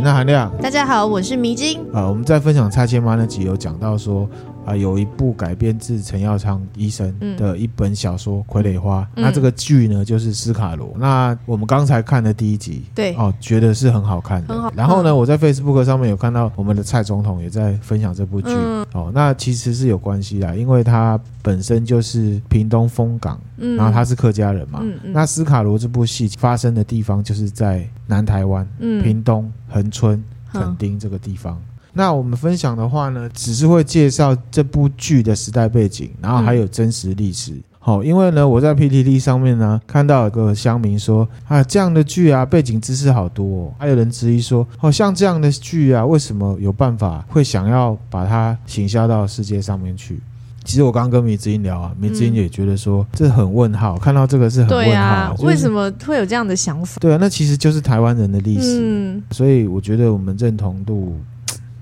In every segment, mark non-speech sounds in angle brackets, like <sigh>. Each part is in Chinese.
那含亮。大家好，我是迷津。啊，我们在分享拆迁妈那集有讲到说。啊，有一部改编自陈耀昌医生的一本小说《傀儡花》，嗯，那这个剧呢就是斯卡罗。那我们刚才看的第一集，对哦，觉得是很好看的。然后呢，我在 Facebook 上面有看到我们的蔡总统也在分享这部剧，嗯。哦，那其实是有关系的，因为他本身就是屏东风港，嗯，然后他是客家人嘛。那斯卡罗这部戏发生的地方就是在南台湾，嗯，屏东恒春垦丁这个地方。那我们分享的话呢，只是会介绍这部剧的时代背景，然后还有真实历史。好、嗯，因为呢，我在 PTT 上面呢看到有个乡民说啊，这样的剧啊，背景知识好多、哦。还有人质疑说，好、哦、像这样的剧啊，为什么有办法会想要把它行销到世界上面去？其实我刚刚跟米之音聊啊，米之音也觉得说、嗯、这很问号，看到这个是很问号，对啊就是、为什么会有这样的想法？对啊，那其实就是台湾人的历史、嗯，所以我觉得我们认同度。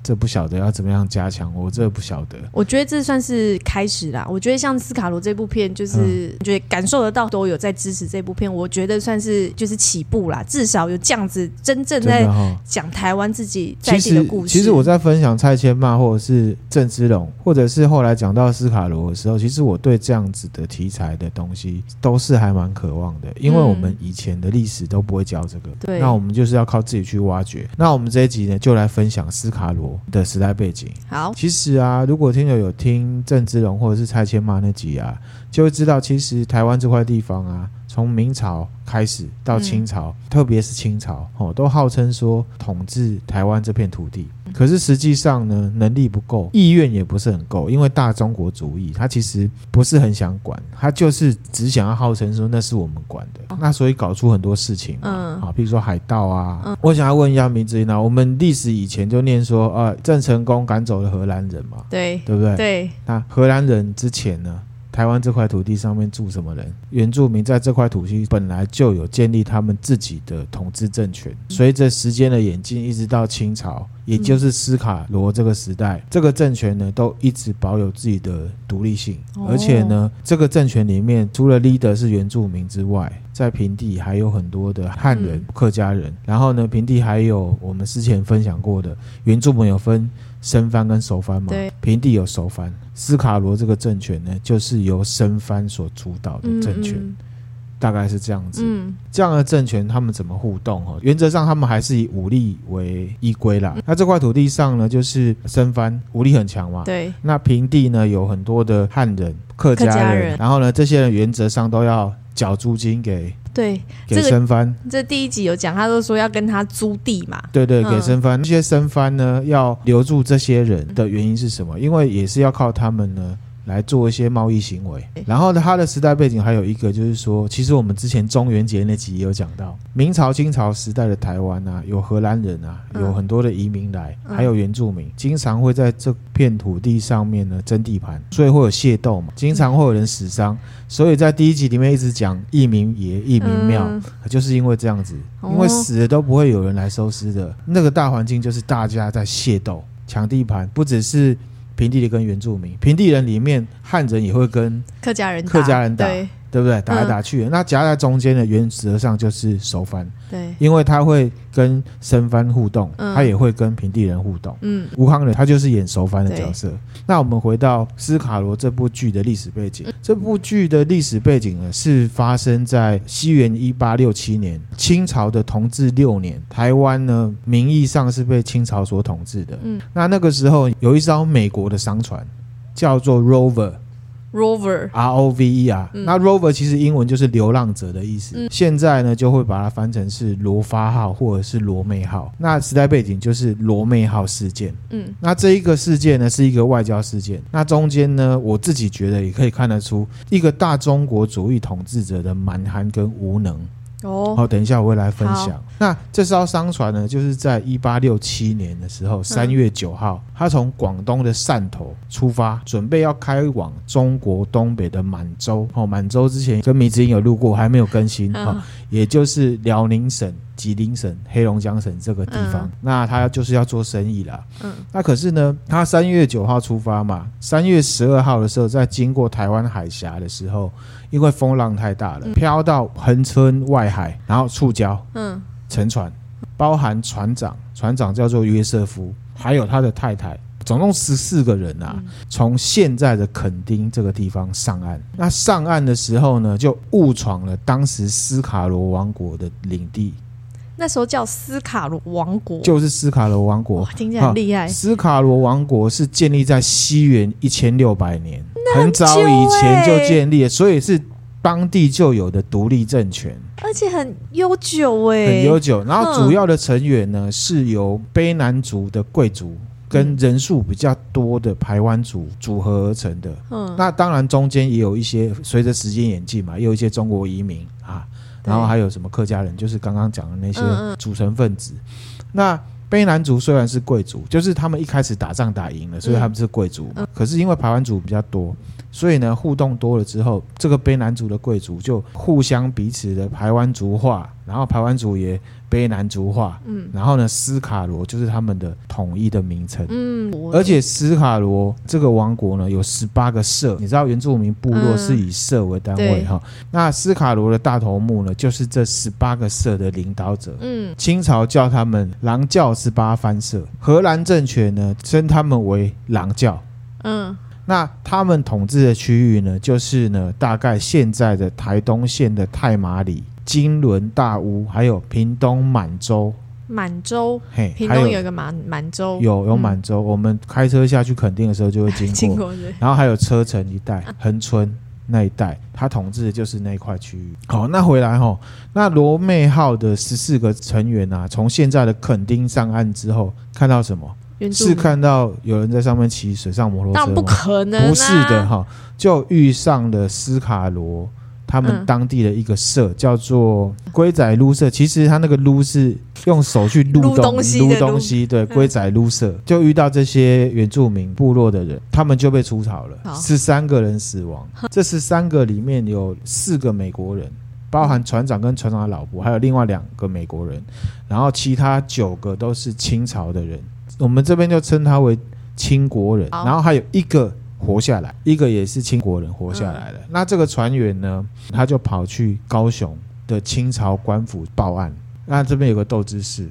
这不晓得要怎么样加强，我这不晓得。我觉得这算是开始啦。我觉得像斯卡罗这部片，就是觉得感受得到都有在支持这部片。我觉得算是就是起步啦，至少有这样子真正在讲台湾自己在地的故事。其实我在分享蔡千嬅或者是郑芝龙，或者是后来讲到斯卡罗的时候，其实我对这样子的题材的东西都是还蛮渴望的，因为我们以前的历史都不会教这个，对，那我们就是要靠自己去挖掘。那我们这一集呢，就来分享斯卡罗的时代背景。好，其实啊，如果听友有听郑芝龙或者是蔡千妈那集啊，就会知道，其实台湾这块地方啊，从明朝开始到清朝，嗯、特别是清朝哦，都号称说统治台湾这片土地。可是实际上呢，能力不够，意愿也不是很够，因为大中国主义，他其实不是很想管，他就是只想要号称说那是我们管的，哦、那所以搞出很多事情嘛，嗯，啊，比如说海盗啊，嗯、我想要问一下明志呢，我们历史以前就念说，呃，郑成功赶走了荷兰人嘛，对，对不对？对，那荷兰人之前呢？台湾这块土地上面住什么人？原住民在这块土地本来就有建立他们自己的统治政权。随着时间的演进，一直到清朝，也就是斯卡罗这个时代，这个政权呢都一直保有自己的独立性。而且呢，这个政权里面除了 leader 是原住民之外，在平地还有很多的汉人、客家人。然后呢，平地还有我们之前分享过的原住民有分。生番跟熟番嘛，对，平地有熟番。斯卡罗这个政权呢，就是由生番所主导的政权，嗯嗯，大概是这样子。嗯，这样的政权他们怎么互动？哈，原则上他们还是以武力为依归啦。嗯、那这块土地上呢，就是生番武力很强嘛。对。那平地呢，有很多的汉人，客家人，然后呢，这些人原则上都要缴租金给。对，给生番，这个、这第一集有讲，他都说要跟他租地嘛。对对，给生番，这、嗯、些生番呢，要留住这些人的原因是什么？因为也是要靠他们呢。来做一些贸易行为，然后呢，它的时代背景还有一个就是说，其实我们之前中元节那集也有讲到，明朝、清朝时代的台湾啊，有荷兰人啊，有很多的移民来，还有原住民，经常会在这片土地上面呢争地盘，所以会有械斗嘛，经常会有人死伤，所以在第一集里面一直讲义民爷、义民庙，就是因为这样子，因为死了都不会有人来收尸的，那个大环境就是大家在械斗、抢地盘，不只是。平地的跟原住民，平地人里面汉人也会跟客家人客家人打，对，对不对？打来打去那夹在中间的原则上就是熟番。对，因为他会跟生番互动，嗯，他也会跟平地人互动。嗯，吴康仁他就是演熟番的角色。那我们回到斯卡罗这部剧的历史背景，这部剧的历史背景呢是发生在西元一八六七年，清朝的同治六年，台湾呢名义上是被清朝所统治的。嗯，那那个时候有一艘美国的商船叫做 Rover。Rover，R O V E 啊，嗯，那 Rover 其实英文就是流浪者的意思，嗯，现在呢就会把它翻成是罗发号或者是罗妹号。那时代背景就是罗妹号事件，嗯，那这一个事件呢是一个外交事件，那中间呢我自己觉得也可以看得出一个大中国主义统治者的蛮横跟无能。哦，好，等一下我会来分享。那这艘商船呢，就是在一八六七年的时候，三月九号，他从广东的汕头出发，准备要开往中国东北的满洲。哦，满洲之前跟米子英有录过，还没有更新。哈、哦，也就是辽宁省。吉林省、黑龙江省这个地方，嗯，那他就是要做生意啦。嗯，那可是呢，他三月九号出发嘛，三月十二号的时候，在经过台湾海峡的时候，因为风浪太大了，飘到恒村外海，然后触礁，嗯，沉船。包含船长，船长叫做约瑟夫，还有他的太太，总共十四个人啊，从现在的垦丁这个地方上岸。那上岸的时候呢，就误闯了当时斯卡罗王国的领地。那时候叫斯卡罗王国，就是斯卡罗王国，听起来很厉害。斯卡罗王国是建立在西元一千六百年，很早以前就建立了，所以是当地就有的独立政权，而且很悠久哎，很悠久。然后主要的成员呢，是由卑南族的贵族跟人数比较多的排湾族组合而成的。嗯，那当然中间也有一些随着时间演进嘛，也有一些中国移民啊。然后还有什么客家人，就是刚刚讲的那些组成分子。嗯嗯，那卑南族虽然是贵族，就是他们一开始打仗打赢了，所以他们是贵族。可是因为排湾族比较多，所以呢互动多了之后，这个卑南族的贵族就互相彼此的排湾族化，然后排湾族也。卑南族化，嗯，然后呢，斯卡罗就是他们的统一的名称，嗯，而且斯卡罗这个王国呢有十八个社，你知道原住民部落是以社为单位哈，嗯，那斯卡罗的大头目呢就是这十八个社的领导者，嗯，清朝叫他们狼教十八番社，荷兰政权呢称他们为狼教，嗯，那他们统治的区域呢就是呢大概现在的台东县的太麻里。金轮大屋，还有屏东满洲，满洲，嘿，屏东有一个满满洲，有有满洲，嗯，我们开车下去垦丁的时候就会经过，<laughs> 经过然后还有车城一带，<laughs> 恒春那一带，他统治的就是那一块区域。好，那回来哈，那罗妹号的十四个成员啊，从现在的垦丁上岸之后，看到什么？是看到有人在上面骑水上摩托车吗？那不可能，啊，不是的哈，就遇上了斯卡罗。他们当地的一个社、嗯、叫做龟仔撸社，其实他那个撸是用手去撸东西，撸东西。对，龟仔撸社。就遇到这些原住民部落的人，他们就被除草了，十三个人死亡。这十三个里面有四个美国人，包含船长跟船长的老婆，还有另外两个美国人，然后其他九个都是清朝的人，我们这边就称他为清国人。然后还有一个。活下来，一个也是清国人活下来了。嗯、那这个船员呢，他就跑去高雄的清朝官府报案。那这边有个豆知识，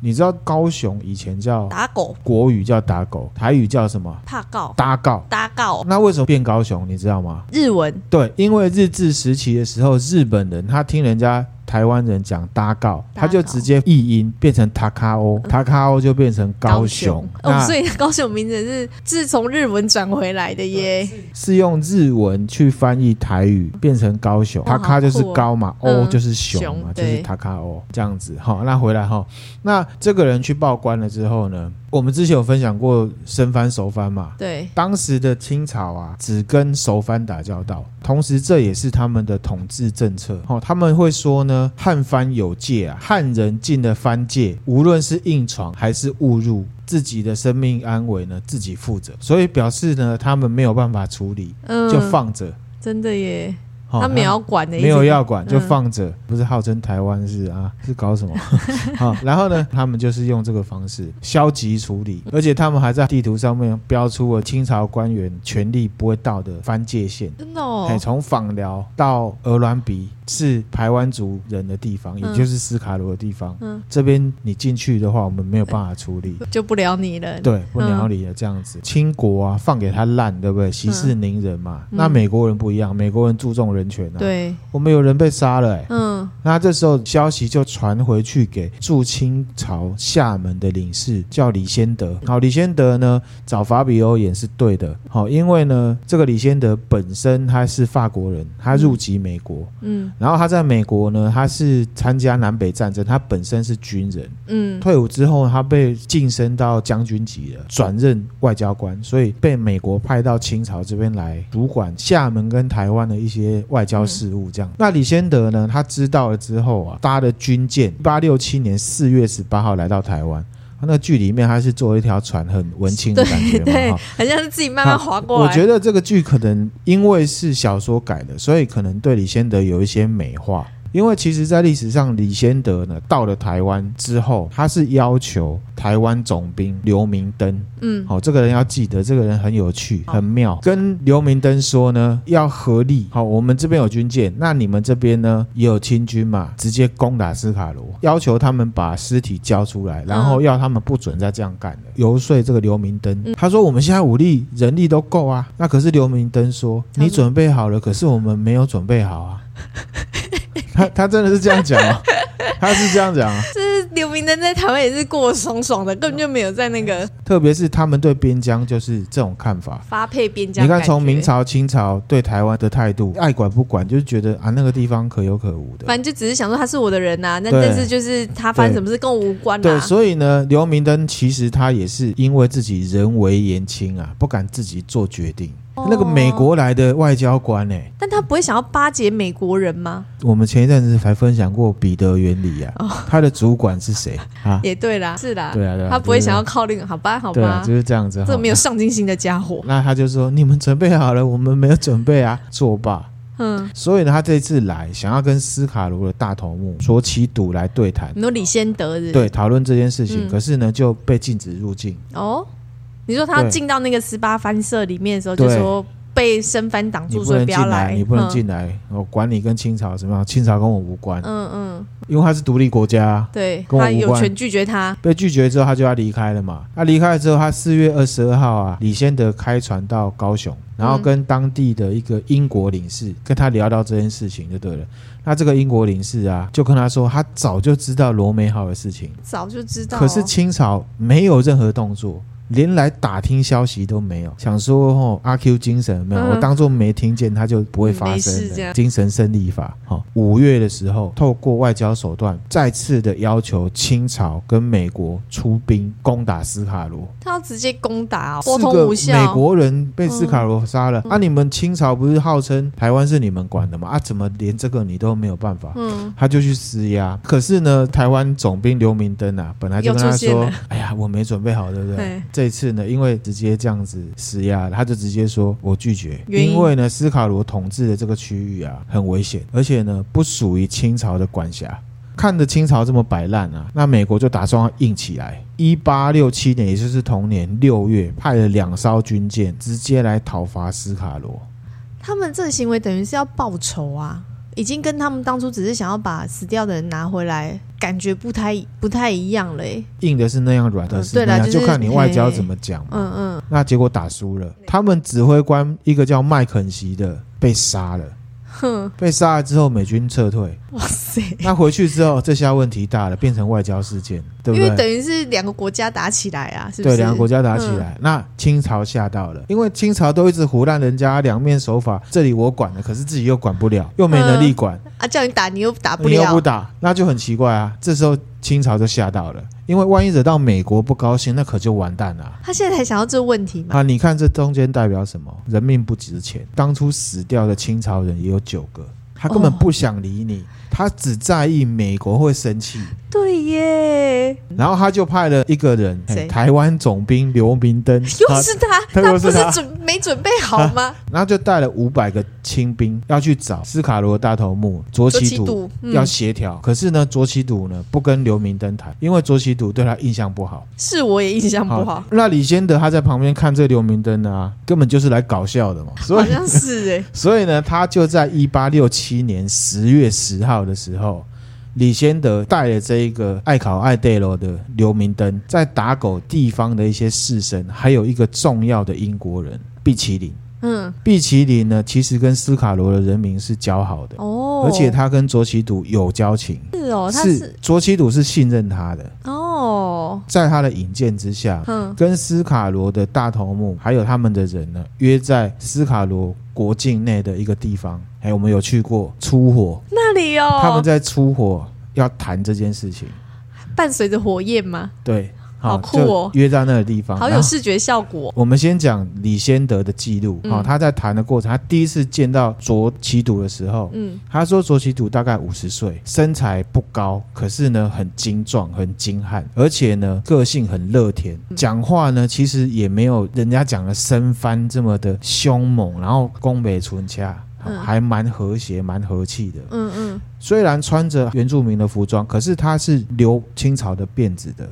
你知道高雄以前叫打狗，国语叫打狗，台语叫什么？怕告，搭告，搭告。那为什么变高雄？你知道吗？日文。对，因为日治时期的时候，日本人他听人家。台湾人讲搭告，他就直接译音变成塔卡欧，塔卡欧就变成高雄。哦，所以 <laughs> 高雄名字是自从日文转回来的耶。是用日文去翻译台语变成高雄，塔卡就是高嘛，欧、哦、就是熊嘛，嗯、就是塔卡欧这样子。好，那回来哈，那这个人去报官了之后呢？我们之前有分享过生番熟番嘛？对，当时的清朝啊，只跟熟番打交道，同时这也是他们的统治政策。哦，他们会说呢，汉番有界啊，汉人进了番界，无论是硬闯还是误入，自己的生命安危呢，自己负责。所以表示呢，他们没有办法处理，嗯、就放着。真的耶。他没有管的，没有要管，就放着，嗯、不是号称台湾是啊，是搞什么？<laughs> 好，然后呢，他们就是用这个方式消极处理，而且他们还在地图上面标出了清朝官员权力不会到的番界线，真的哦，从访辽到鹅銮鼻。是排湾族人的地方，也就是斯卡罗的地方。嗯，这边你进去的话，我们没有办法处理，<laughs> 就不鸟你了。对，不鸟你了，这样子。清国啊，放给他烂，对不对？息事宁人嘛。那美国人不一样，美国人注重人权啊。对，我们有人被杀了，哎。嗯。那这时候消息就传回去给驻清朝厦门的领事，叫李先德。好，李先德呢找法比欧演是对的。好，因为呢，这个李先德本身他是法国人，他入籍美国。嗯。然后他在美国呢，他是参加南北战争，他本身是军人，嗯，退伍之后他被晋升到将军级了，转任外交官，所以被美国派到清朝这边来主管厦门跟台湾的一些外交事务。这样，嗯、那李先德呢，他知道了之后啊，搭了军舰，一八六七年四月十八号来到台湾。他那个剧里面，他是坐一条船，很文青的感觉嘛，对，好像是自己慢慢划过来。我觉得这个剧可能因为是小说改的，所以可能对李先德有一些美化。因为其实，在历史上，李先德呢到了台湾之后，他是要求台湾总兵刘明登，嗯，好、哦，这个人要记得，这个人很有趣，很妙，跟刘明登说呢，要合力，好、哦，我们这边有军舰，那你们这边呢也有清军嘛，直接攻打斯卡罗，要求他们把尸体交出来，然后要他们不准再这样干了，游说这个刘明灯，他说我们现在武力人力都够啊，那可是刘明登说你准备好了，可是我们没有准备好啊。<laughs> 他他真的是这样讲啊，<laughs> 他是这样讲啊。就是刘明灯在台湾也是过爽爽的，根本就没有在那个。特别是他们对边疆就是这种看法，发配边疆。你看从明朝、清朝对台湾的态度，爱管不管，就是觉得啊那个地方可有可无的。反正就只是想说他是我的人呐、啊，那但是就是他发生什么事跟我无关、啊。对，所以呢，刘明灯其实他也是因为自己人微言轻啊，不敢自己做决定。那个美国来的外交官呢、欸？但他不会想要巴结美国人吗？我们前一阵子才分享过彼得原理啊，哦、他的主管是谁啊？<laughs> 也对啦，是啦，对啊，对啊，他不会想要靠那个，好吧，好吧，就是这样子，这个没有上进心的家伙。那他就说：“你们准备好了，我们没有准备啊，作罢。”嗯，所以呢，他这次来想要跟斯卡罗的大头目说起赌来对谈，你说李先德是？对，讨论这件事情，嗯、可是呢就被禁止入境。哦，你说他进到那个十八番社里面的时候，就说。被生番挡住，所以不要来。你不能进来，我管你跟清朝什么样？清朝跟我无关。嗯嗯，因为他是独立国家，对。他有权拒绝他。被拒绝之后，他就要离开了嘛。他离开了之后，他四月二十二号啊，李先德开船到高雄，然后跟当地的一个英国领事跟他聊到这件事情就对了。那这个英国领事啊，就跟他说，他早就知道罗美号的事情，早就知道。可是清朝没有任何动作。连来打听消息都没有，想说哦，阿 Q 精神没有，嗯、我当做没听见，他就不会发生的。精神胜利法，好，五月的时候，透过外交手段，再次的要求清朝跟美国出兵攻打斯卡罗。他要直接攻打，四个美国人被斯卡罗杀了。嗯、啊，你们清朝不是号称台湾是你们管的吗？啊，怎么连这个你都没有办法？嗯，他就去施压。可是呢，台湾总兵刘明灯啊，本来就跟他说，哎呀，我没准备好，对不对？对这一次呢，因为直接这样子施压，他就直接说：“我拒绝。”因为呢，斯卡罗统治的这个区域啊，很危险，而且呢，不属于清朝的管辖。看着清朝这么摆烂啊，那美国就打算要硬起来。一八六七年，也就是同年六月，派了两艘军舰直接来讨伐斯卡罗。他们这个行为等于是要报仇啊！已经跟他们当初只是想要把死掉的人拿回来，感觉不太不太一样嘞。硬的是那样，软的是那样，嗯就是、就看你外交怎么讲。嗯嗯。那结果打输了，他们指挥官一个叫麦肯锡的被杀了。哼，被杀了之后，美军撤退。哇塞！那回去之后，这下问题大了，变成外交事件，对不对？因为等于是两个国家打起来啊，是不是？对，两个国家打起来。嗯、那清朝吓到了，因为清朝都一直胡乱人家，两面手法，这里我管了，可是自己又管不了，又没能力管。嗯、啊，叫你打你又打不了，你又不打，那就很奇怪啊。这时候清朝就吓到了。因为万一惹到美国不高兴，那可就完蛋了。他现在才想到这个问题吗？啊，你看这中间代表什么？人命不值钱。当初死掉的清朝人也有九个，他根本不想理你。哦他只在意美国会生气，对耶。然后他就派了一个人，谁台湾总兵刘明灯，又是他，<laughs> 他，他不是准没准备好吗？<laughs> 然后就带了五百个清兵要去找斯卡罗大头目卓奇笃，要协调。嗯、可是呢，卓奇笃呢不跟刘明灯谈，因为卓奇笃对他印象不好。是我也印象不好。好，那李先德他在旁边看这个刘明灯啊，根本就是来搞笑的嘛。所以好像是哎。<laughs> 所以呢，他就在一八六七年十月十号。的时候，李先德带了这一个爱考爱戴罗的刘明灯，在打狗地方的一些士绅，还有一个重要的英国人毕奇林。嗯，毕奇林呢，其实跟斯卡罗的人民是交好的哦，而且他跟卓奇笃有交情。是哦，他是卓奇笃是信任他的哦，在他的引荐之下，嗯，跟斯卡罗的大头目还有他们的人呢，约在斯卡罗国境内的一个地方。哎，我们有去过出火那里哦，他们在出火要谈这件事情，伴随着火焰吗？对。好酷哦！约在那个地方，好有视觉效果。我们先讲李先德的记录。好、嗯，他在谈的过程，他第一次见到卓奇笃的时候，嗯，他说卓奇笃大概五十岁，身材不高，可是呢很精壮、很精悍，而且呢个性很乐天，讲话呢其实也没有人家讲的生番这么的凶猛，然后攻北存掐。嗯，还蛮和谐、蛮和气的。嗯嗯，虽然穿着原住民的服装，可是他是留清朝的辫子的，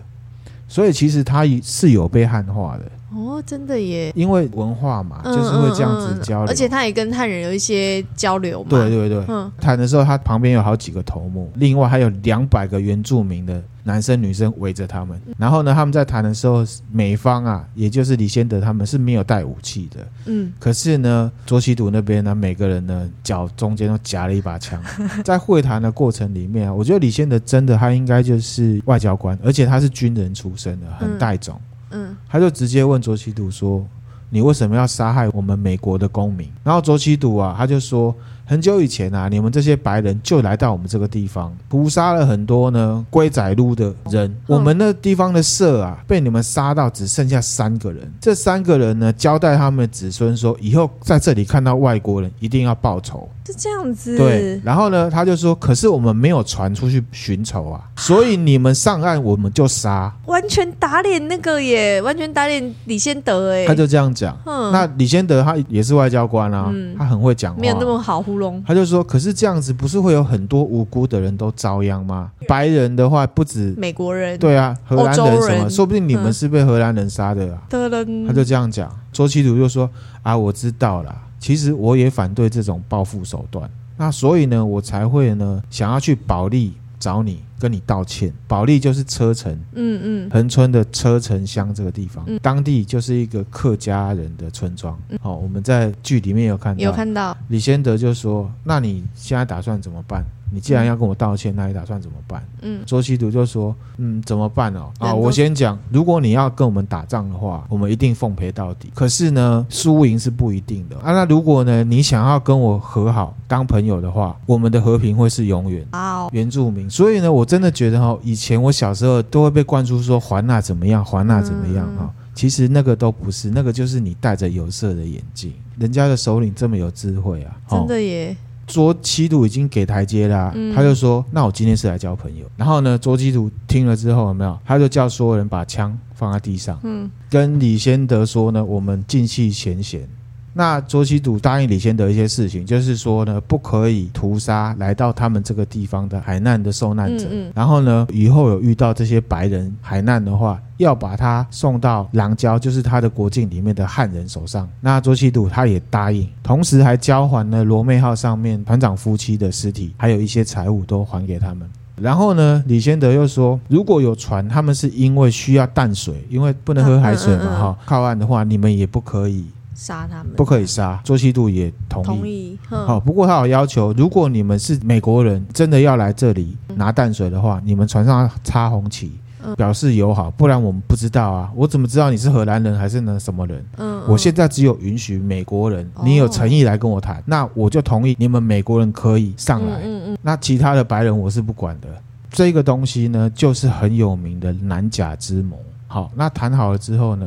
所以其实它是有被汉化的。哦，真的耶！因为文化嘛，嗯、就是会这样子交流，而且他也跟汉人有一些交流嘛。对对对，嗯，谈的时候他旁边有好几个头目，另外还有两百个原住民的男生女生围着他们。然后呢，他们在谈的时候，美方啊，也就是李先德他们是没有带武器的。嗯，可是呢，卓杞笃那边呢，每个人呢脚中间都夹了一把枪。<laughs> 在会谈的过程里面啊，我觉得李先德真的他应该就是外交官，而且他是军人出身的，很带种。嗯嗯，他就直接问卓奇笃说：“你为什么要杀害我们美国的公民？”然后卓奇笃啊，他就说。很久以前啊，你们这些白人就来到我们这个地方，屠杀了很多呢龟仔路的人。我们那地方的社啊，被你们杀到只剩下三个人。这三个人呢，交代他们的子孙说，以后在这里看到外国人，一定要报仇。是这样子。对。然后呢，他就说，可是我们没有船出去寻仇啊，<gasps> 所以你们上岸我们就杀。完全打脸那个耶，完全打脸李先德哎。他就这样讲。嗯。那李先德他也是外交官啊，嗯、他很会讲话，没有那么好糊弄。他就说：“可是这样子不是会有很多无辜的人都遭殃吗？白人的话不止美国人，对啊，荷兰人什么，说不定你们是被荷兰人杀的啊。”他就这样讲。卓杞笃就说：“啊，我知道了。其实我也反对这种报复手段。那所以呢，我才会呢想要去保利找你。”跟你道歉，保利就是车城，嗯嗯，恒春的车城乡这个地方，嗯，当地就是一个客家人的村庄。好，嗯哦，我们在剧里面有看到，有看到李先德就说：“那你现在打算怎么办？”你既然要跟我道歉，那你打算怎么办？嗯，周西毒就说：“嗯，怎么办哦？啊，我先讲，如果你要跟我们打仗的话，我们一定奉陪到底。可是呢，输赢是不一定的啊。那如果呢，你想要跟我和好，当朋友的话，我们的和平会是永远。哦，原住民。所以呢，我真的觉得哈，以前我小时候都会被灌输说还那怎么样，还那怎么样哈。其实那个都不是，那个就是你戴着有色的眼镜。人家的首领这么有智慧啊，真的耶。”卓七度已经给台阶啦、啊嗯，他就说：“那我今天是来交朋友。”然后呢，卓七度听了之后有没有？他就叫所有人把枪放在地上，嗯，跟李先德说呢：“我们尽弃前嫌。”那卓杞笃答应李先德一些事情，就是说呢，不可以屠杀来到他们这个地方的海难的受难者。嗯嗯、然后呢，以后有遇到这些白人海难的话，要把他送到狼礁，就是他的国境里面的汉人手上。那卓杞笃他也答应，同时还交还了罗妹号上面团长夫妻的尸体，还有一些财物都还给他们。然后呢，李先德又说，如果有船，他们是因为需要淡水，因为不能喝海水嘛，哈、嗯嗯嗯，靠岸的话，你们也不可以。杀他们不可以杀，周西度也同意。同意。好，不过他有要求，如果你们是美国人，真的要来这里拿淡水的话，你们船上插红旗，表示友好，不然我们不知道啊。我怎么知道你是荷兰人还是呢什么人？嗯，我现在只有允许美国人，你有诚意来跟我谈，那我就同意你们美国人可以上来。嗯嗯。那其他的白人我是不管的。这个东西呢，就是很有名的南甲之盟。好，那谈好了之后呢？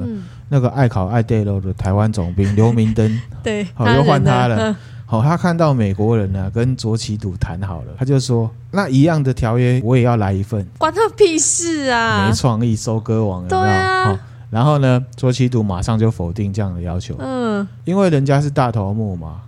那个爱考爱对喽的台湾总兵刘明灯，<laughs> 对，好又换他了。好，他看到美国人呢、啊、跟卓杞笃谈好了，他就说：“那一样的条约我也要来一份。”关他屁事啊！没创意收割王有没有，对啊。然后呢，卓杞笃马上就否定这样的要求。嗯，因为人家是大头目嘛。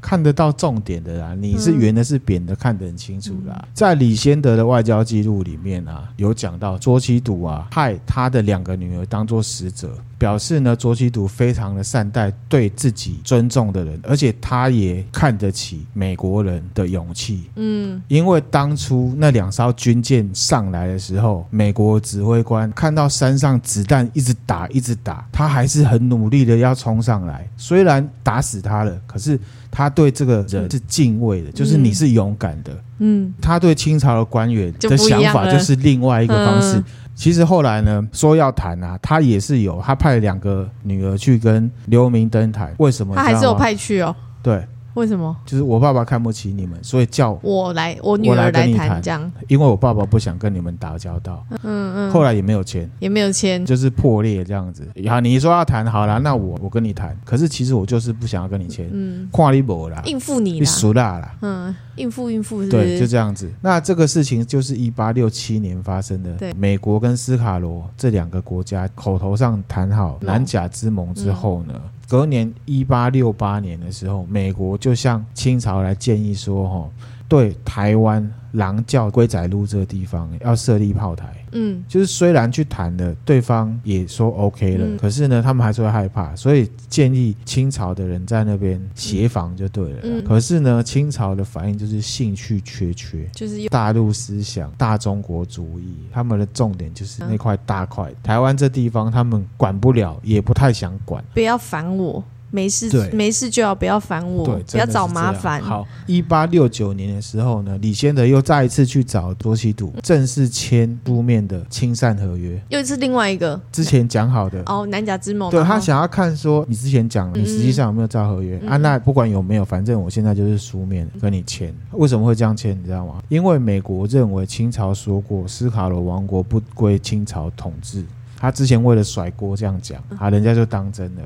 看得到重点的啦，你是圆的，是扁的，看得很清楚啦。嗯、在李先德的外交记录里面啊，有讲到卓杞笃啊，派他的两个女儿当做使者。表示呢，卓杞笃非常的善待对自己尊重的人，而且他也看得起美国人的勇气。嗯，因为当初那两艘军舰上来的时候，美国指挥官看到山上子弹一直打，一直打，他还是很努力的要冲上来。虽然打死他了，可是他对这个人是敬畏的，就是你是勇敢的。嗯，他对清朝的官员的想法就是另外一个方式。其实后来呢，说要谈啊，他也是有，他派两个女儿去跟刘明登谈。为什么？他还是有派去哦。对。为什么？就是我爸爸看不起你们，所以叫我来，我女儿来谈这样。因为我爸爸不想跟你们打交道。嗯嗯。后来也没有签，也没有签，就是破裂这样子。好，你说要谈好了，那我我跟你谈。可是其实我就是不想要跟你签。嗯。跨立博啦，应付你啦。你熟啦啦。嗯，应付应付是。对，就这样子。那这个事情就是一八六七年发生的。对。美国跟斯卡罗这两个国家口头上谈好南甲之盟之后呢，隔年一八六八年的时候，美国就向清朝来建议说，哈，对台湾。狼叫龟仔路这个地方要设立炮台，嗯，就是虽然去谈了，对方也说 OK 了，嗯、可是呢，他们还是会害怕，所以建议清朝的人在那边协防就对了。嗯、可是呢，清朝的反应就是兴趣缺缺，就是大陆思想、大中国主义，他们的重点就是那块大块、嗯、台湾这地方，他们管不了，也不太想管，不要烦我。没事，对没事就要不要烦我，对不要找麻烦。好，一八六九年的时候呢，李先德又再一次去找多西土，正式签书面的清善合约，又是另外一个之前讲好的哦，南甲之盟。对，他想要看说你之前讲，你实际上有没有照合约、嗯、啊？那不管有没有，反正我现在就是书面跟你签。为什么会这样签？你知道吗？因为美国认为清朝说过，斯卡罗王国不归清朝统治。他之前为了甩锅这样讲，啊，人家就当真了。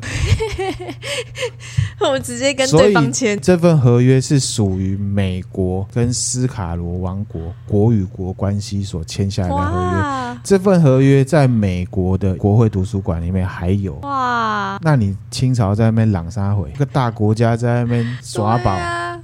<laughs> 我直接跟对方签。这份合约是属于美国跟斯卡罗王国国与国关系所签下来的合约。这份合约在美国的国会图书馆里面还有。哇！那你清朝在那边朗沙回，一个大国家在那边耍宝。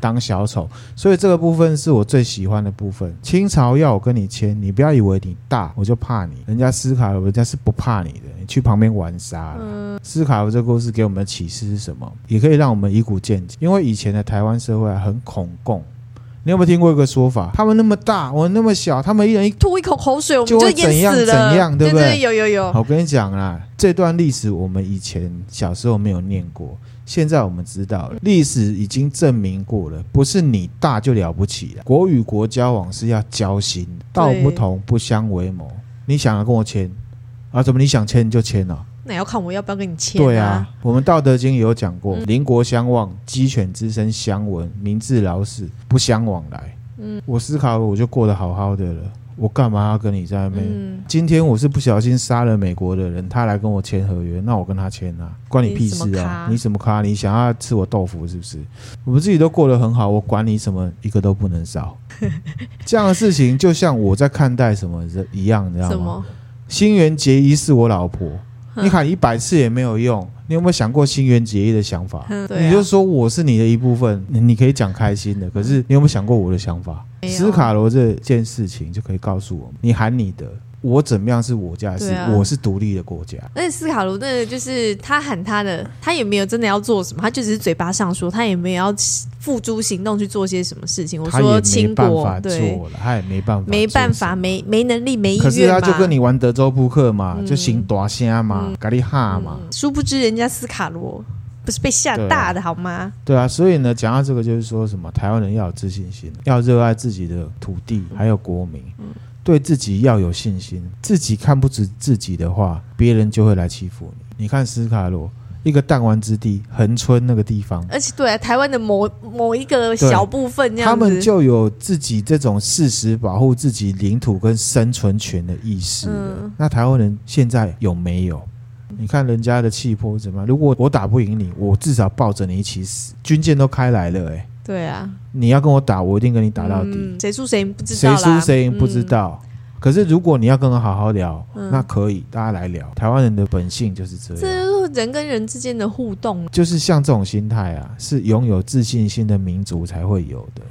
当小丑，所以这个部分是我最喜欢的部分。清朝要我跟你签，你不要以为你大我就怕你，人家斯卡罗人家是不怕你的，你去旁边玩沙。嗯、斯卡罗这个故事给我们的启示是什么？也可以让我们以古见今，因为以前的台湾社会很恐共。你有没有听过一个说法？他们那么大，我那么小，他们一人一吐一口口水，我们就淹死了。怎样怎样，对不对？对对，有有有。我跟你讲啦，这段历史我们以前小时候没有念过。现在我们知道了，历史已经证明过了，不是你大就了不起了。国与国交往是要交心，道不同不相为谋。你想要跟我签啊？怎么你想签就签了？那要看我要不要跟你签。对啊，我们《道德经》也有讲过：邻国相望，鸡犬之声相闻，民自扰死，不相往来。嗯，我思考了，我就过得好好的了。我干嘛要跟你在那边？嗯、今天我是不小心杀了美国的人，他来跟我签合约，那我跟他签啊，关你屁事啊！你什么咖？你想要吃我豆腐是不是？我们自己都过得很好，我管你什么，一个都不能少。<laughs> 这样的事情就像我在看待什么一样，你知道吗？新垣结衣是我老婆，你喊一百次也没有用。你有没有想过新垣结衣的想法？啊、你就说我是你的一部分，你可以讲开心的。可是你有没有想过我的想法？斯卡罗这件事情就可以告诉我们：你喊你的。我怎么样是我家的事，啊、我是独立的国家。而且斯卡罗那个就是他喊他的，他也没有真的要做什么，他就只是嘴巴上说，他也没有要付诸行动去做些什么事情。我说清国，对，他也没办法，没办法，没没能力，没意愿。可是他就跟你玩德州扑克嘛，嗯、就行大声嘛，咖喱哈嘛。殊不知人家斯卡罗不是被吓大的好吗？对啊，所以呢，讲到这个就是说什么，台湾人要有自信心，要热爱自己的土地，还有国民。嗯对自己要有信心，自己看不起自己的话，别人就会来欺负你。你看斯卡罗，一个弹丸之地，恒春那个地方，而且对啊，台湾的某某一个小部分，他们就有自己这种事实保护自己领土跟生存权的意识。嗯、那台湾人现在有没有？你看人家的气魄怎么样？如果我打不赢你，我至少抱着你一起死。军舰都开来了、欸，哎。对啊，你要跟我打，我一定跟你打到底。谁输谁赢不知道，谁输谁赢不知道。嗯、可是如果你要跟我好好聊，嗯、那可以，大家来聊。台湾人的本性就是这样，这就是人跟人之间的互动，就是像这种心态啊，是拥有自信心的民族才会有的。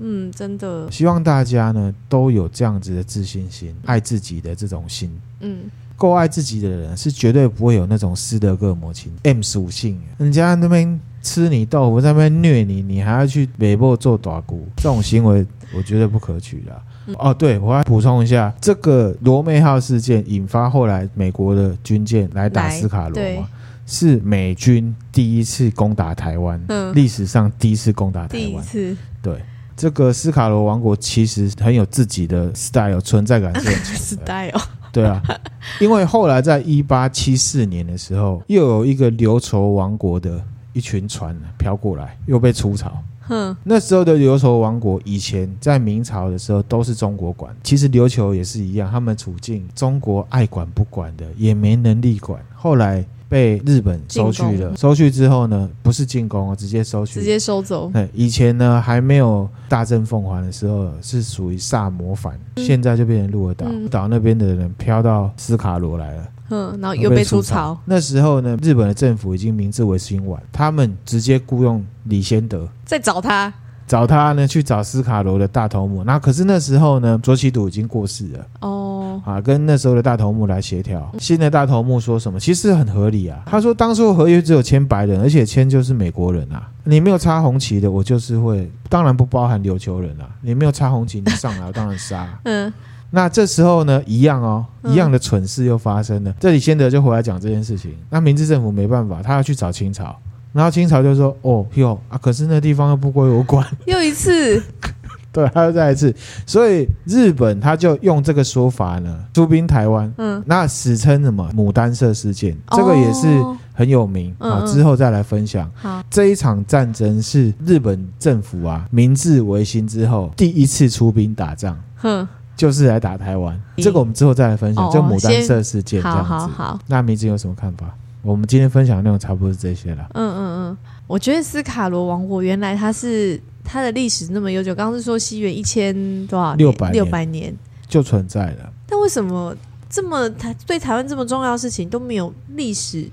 嗯，真的。希望大家呢都有这样子的自信心，爱自己的这种心。嗯，够爱自己的人是绝对不会有那种斯德哥尔摩情 M 属性，人家那边。吃你豆腐，在那边虐你，你还要去北部做打鼓，这种行为我觉得不可取的。嗯、哦，对，我要补充一下，这个罗妹号事件引发后来美国的军舰来打斯卡罗嘛，是美军第一次攻打台湾，嗯，历史上第一次攻打台湾，第一次。对，这个斯卡罗王国其实很有自己的 style，存在感是很强的 <laughs> style。对啊，<laughs> 因为后来在一八七四年的时候，又有一个琉球王国的。一群船飘过来，又被出草。哼，那时候的琉球王国，以前在明朝的时候都是中国管。其实琉球也是一样，他们处境中国爱管不管的，也没能力管。后来被日本收去了，收去之后呢，不是进攻，直接收去，直接收走。对，以前呢还没有大政奉还的时候，是属于萨摩藩，嗯、现在就变成鹿儿岛，岛、嗯、那边的人飘到斯卡罗来了。嗯，然后又被出草。那时候呢，日本的政府已经明治维新完，他们直接雇佣李先德在找他。找他呢，去找斯卡罗的大头目。那可是那时候呢，卓奇笃已经过世了。哦，啊，跟那时候的大头目来协调。新的大头目说什么？其实很合理啊。他说，当初合约只有签白人，而且签就是美国人啊。你没有插红旗的，我就是会，当然不包含琉球人啊。你没有插红旗，你上来我 <laughs> 当然杀。嗯，那这时候呢，一样哦，一样的蠢事又发生了。这里先德就回来讲这件事情。那明治政府没办法，他要去找清朝。然后清朝就说：“哦哟啊，可是那地方又不归我管。<laughs> ”又一次，<laughs> 对，他又再一次，所以日本他就用这个说法呢，出兵台湾。嗯，那史称什么？牡丹社事件，这个也是很有名啊。之后再来分享。好，这一场战争是日本政府啊，明治维新之后第一次出兵打仗。哼，就是来打台湾。这个我们之后再来分享。就牡丹社事件这样子。好好好。那明治有什么看法？我们今天分享的内容差不多是这些了。嗯嗯嗯，我觉得斯卡罗王国原来它是它的历史那么悠久，刚刚是说西元一千多少六百六百年就存在了。但为什么这么台对台湾这么重要的事情都没有历史？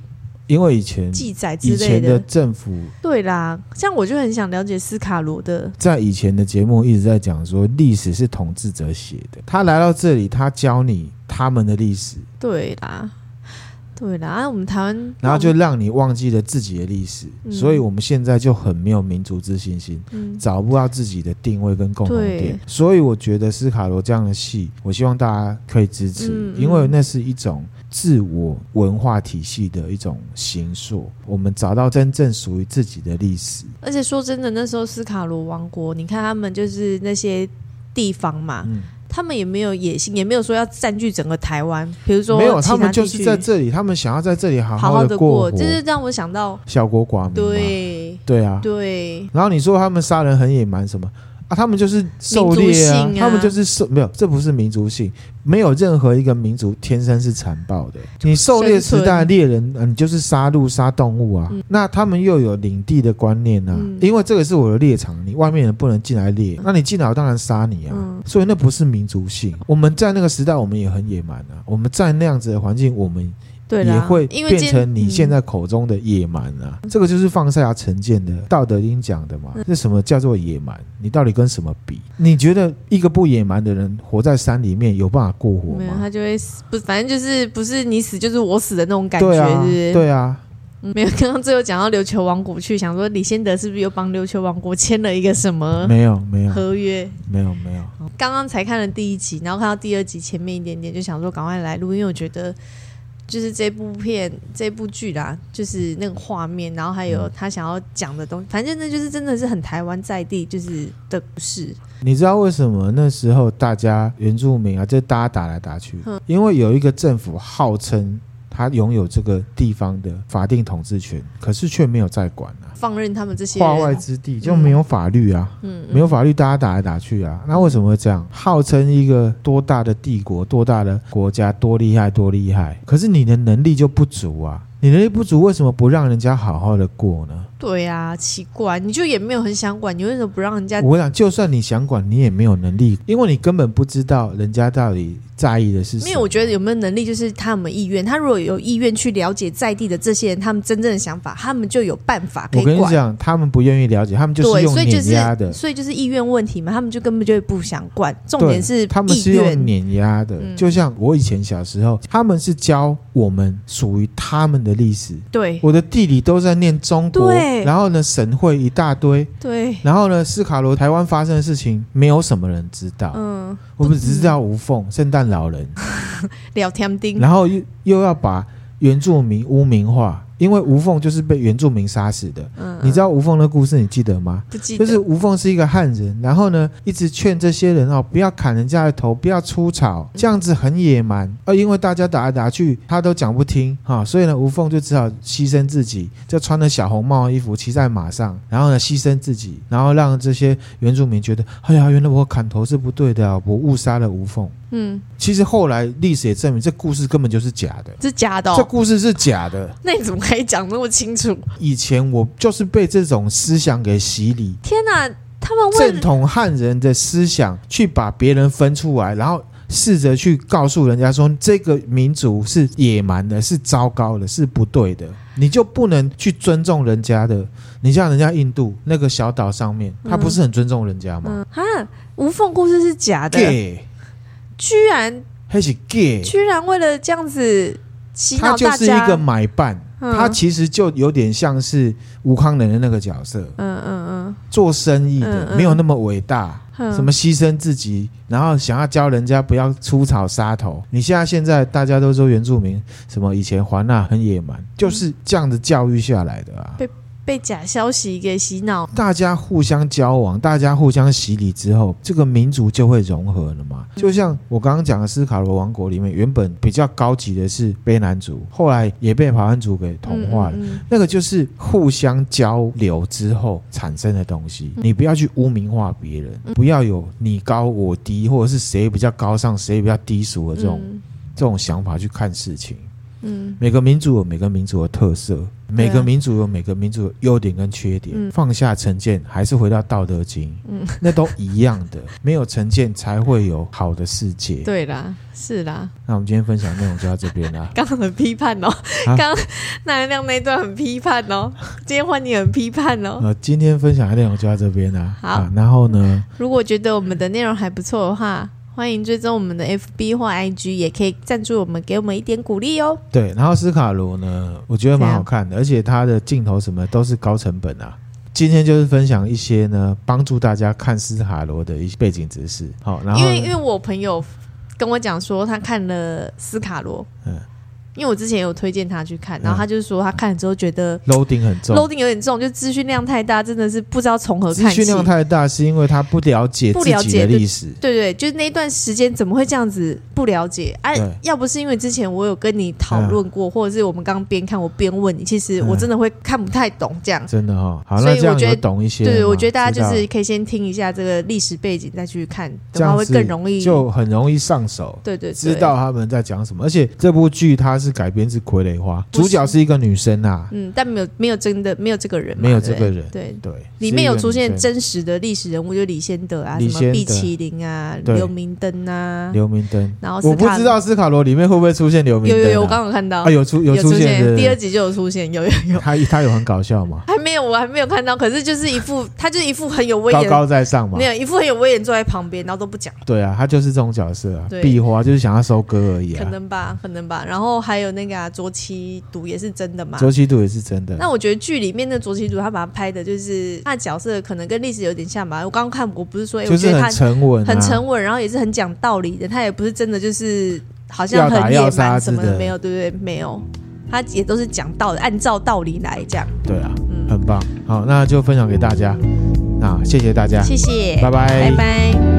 因为以前记载之类的，以前的政府对啦，像我就很想了解斯卡罗的。在以前的节目一直在讲说，历史是统治者写的，他来到这里，他教你他们的历史。对啦。对啦，啊、我们台湾，然后就让你忘记了自己的历史，嗯、所以我们现在就很没有民族自信心，嗯、找不到自己的定位跟共同点。所以我觉得斯卡罗这样的戏，我希望大家可以支持，嗯、因为那是一种自我文化体系的一种形塑。我们找到真正属于自己的历史。而且说真的，那时候斯卡罗王国，你看他们就是那些地方嘛。嗯他们也没有野心，也没有说要占据整个台湾。比如说，没有，他们就是在这里，他们想要在这里好好的过，就是让我想到小国寡民。对，对啊，对。然后你说他们杀人很野蛮什么？啊，他们就是狩猎啊，啊他们就是狩，没有，这不是民族性，没有任何一个民族天生是残暴的。你狩猎时代的猎人，嗯，你就是杀戮杀动物啊。嗯、那他们又有领地的观念啊，嗯、因为这个是我的猎场，你外面人不能进来猎，那你进来我当然杀你啊。嗯、所以那不是民族性。我们在那个时代，我们也很野蛮啊。我们在那样子的环境，我们。对，也会变成你现在口中的野蛮啊！这个就是放下成见的《道德经》讲的嘛。那什么叫做野蛮？你到底跟什么比？你觉得一个不野蛮的人活在山里面有办法过活吗？没有，他就会死。不，反正就是不是你死就是我死的那种感觉？对啊。没有，刚刚最后讲到琉球王国去，想说李先德是不是又帮琉球王国签了一个什么？没有，没有合约，没有，没有。刚刚才看了第一集，然后看到第二集前面一点点，就想说赶快来录，因为我觉得。就是这部片、这部剧啦，就是那个画面，然后还有他想要讲的东西，反正那就是真的是很台湾在地，就是的故事。你知道为什么那时候大家原住民啊，就大家打来打去，嗯、因为有一个政府号称他拥有这个地方的法定统治权，可是却没有在管啊。放任他们这些化外之地就没有法律啊，嗯，没有法律，大家打来打去啊，那为什么会这样？号称一个多大的帝国，多大的国家，多厉害，多厉害，可是你的能力就不足啊，你能力不足，为什么不让人家好好的过呢？对呀、啊，奇怪，你就也没有很想管，你为什么不让人家？我想，就算你想管，你也没有能力，因为你根本不知道人家到底在意的是什么。没有，我觉得有没有能力，就是他有没有意愿。他如果有意愿去了解在地的这些人，他们真正的想法，他们就有办法可以管。我跟你讲，他们不愿意了解，他们就是用碾压的，所以就是意愿问题嘛。他们就根本就不想管。重点是他们是用碾压的，嗯、就像我以前小时候，他们是教我们属于他们的历史。对，我的地理都在念中国，对然后呢，省。会一大堆，对，然后呢，斯卡罗台湾发生的事情，没有什么人知道，嗯，我们只知道无缝、圣诞老人、<laughs> 聊天钉，然后又又要把原住民污名化。因为吴凤就是被原住民杀死的，嗯，你知道吴凤的故事，你记得吗？不记得。就是吴凤是一个汉人，然后呢，一直劝这些人哦，不要砍人家的头，不要出草，这样子很野蛮。而因为大家打来打去，他都讲不听哈，所以呢，吴凤就只好牺牲自己，就穿着小红帽衣服，骑在马上，然后呢，牺牲自己，然后让这些原住民觉得，哎呀，原来我砍头是不对的，我误杀了吴凤。嗯，其实后来历史也证明，这故事根本就是假的，是假的哦。这故事是假的，那你怎么可以讲那么清楚？以前我就是被这种思想给洗礼。天哪，他们正统汉人的思想去把别人分出来，然后试着去告诉人家说，这个民族是野蛮的，是糟糕的，是不对的，你就不能去尊重人家的。你像人家印度那个小岛上面，他不是很尊重人家吗？哈、嗯，无缝故事是假的居然还是 gay，居然为了这样子洗脑大家，他就是一个买办。他其实就有点像是吴康仁的那个角色，嗯嗯嗯，做生意的没有那么伟大，什么牺牲自己，然后想要教人家不要出草杀头。你现在现在大家都说原住民什么以前华纳很野蛮，就是这样子教育下来的啊。被假消息给洗脑，大家互相交往，大家互相洗礼之后，这个民族就会融合了嘛。就像我刚刚讲的斯卡罗王国里面，原本比较高级的是卑南族，后来也被排湾族给同化了。嗯嗯，那个就是互相交流之后产生的东西。你不要去污名化别人，不要有你高我低，或者是谁比较高尚，谁比较低俗的这种这种想法去看事情。嗯，每个民族有每个民族的特色。每个民族有每个民族的优点跟缺点，嗯、放下成见，还是回到《道德经》，嗯，<laughs> 那都一样的。没有成见，才会有好的世界。对啦，是啦。那我们今天分享内容就到这边啦。<laughs> 刚刚很批判哦，刚刚那亮那段很批判哦，今天换你很批判哦。呃，今天分享的内容就到这边啦。好、啊，然后呢，如果觉得我们的内容还不错的话。欢迎追踪我们的 FB 或 IG，也可以赞助我们，给我们一点鼓励哦。对，然后斯卡罗呢，我觉得蛮好看的，而且它的镜头什么都是高成本啊。今天就是分享一些呢，帮助大家看斯卡罗的一些背景知识。好，然后因为因为我朋友跟我讲说，他看了斯卡罗，嗯。因为我之前有推荐他去看，然后他就是说他看了之后觉得 loading 很重，loading 有点重，就资讯量太大，真的是不知道从何看起。资讯量太大是因为他不了解不了解历史，对对，就是那一段时间怎么会这样子不了解？哎，要不是因为之前我有跟你讨论过，或者是我们刚刚边看我边问你，其实我真的会看不太懂这样。真的哈，好，所以我觉得懂一些。对，我觉得大家就是可以先听一下这个历史背景再去看，的话会更容易，就很容易上手。对对，知道他们在讲什么。而且这部剧它是改编自傀儡花，主角是一个女生啊，嗯，但没有没有真的没有这个人，没有这个人，对。对，里面有出现真实的历史人物，就李先德啊，什么毕麒麟啊，刘明灯啊，刘明灯，然后我不知道斯卡罗里面会不会出现刘明灯，有有有，我刚刚有看到，啊，有出有出现，第二集就有出现，有有有，<laughs> 他他有很搞笑吗？还没有，我还没有看到，可是就是一副，他就是一副很有威严，高高在上嘛，没有一副很有威严坐在旁边，然后都不讲，对啊，他就是这种角色啊，壁花就是想要收割而已，可能吧，可能吧，然后还有那个啊，卓七毒也是真的嘛？卓七毒也是真的。那我觉得剧里面的卓七毒，他把他拍的就是他的角色可能跟历史有点像吧。我刚刚看，我不是说，欸、我觉得他很沉稳，很沉稳，然后也是很讲道理的。他也不是真的就是好像很野蛮什么的，没有，对不对，对？没有，他也都是讲道理，按照道理来这样。对啊，嗯，很棒。好，那就分享给大家。那谢谢大家，谢谢，拜拜，拜拜。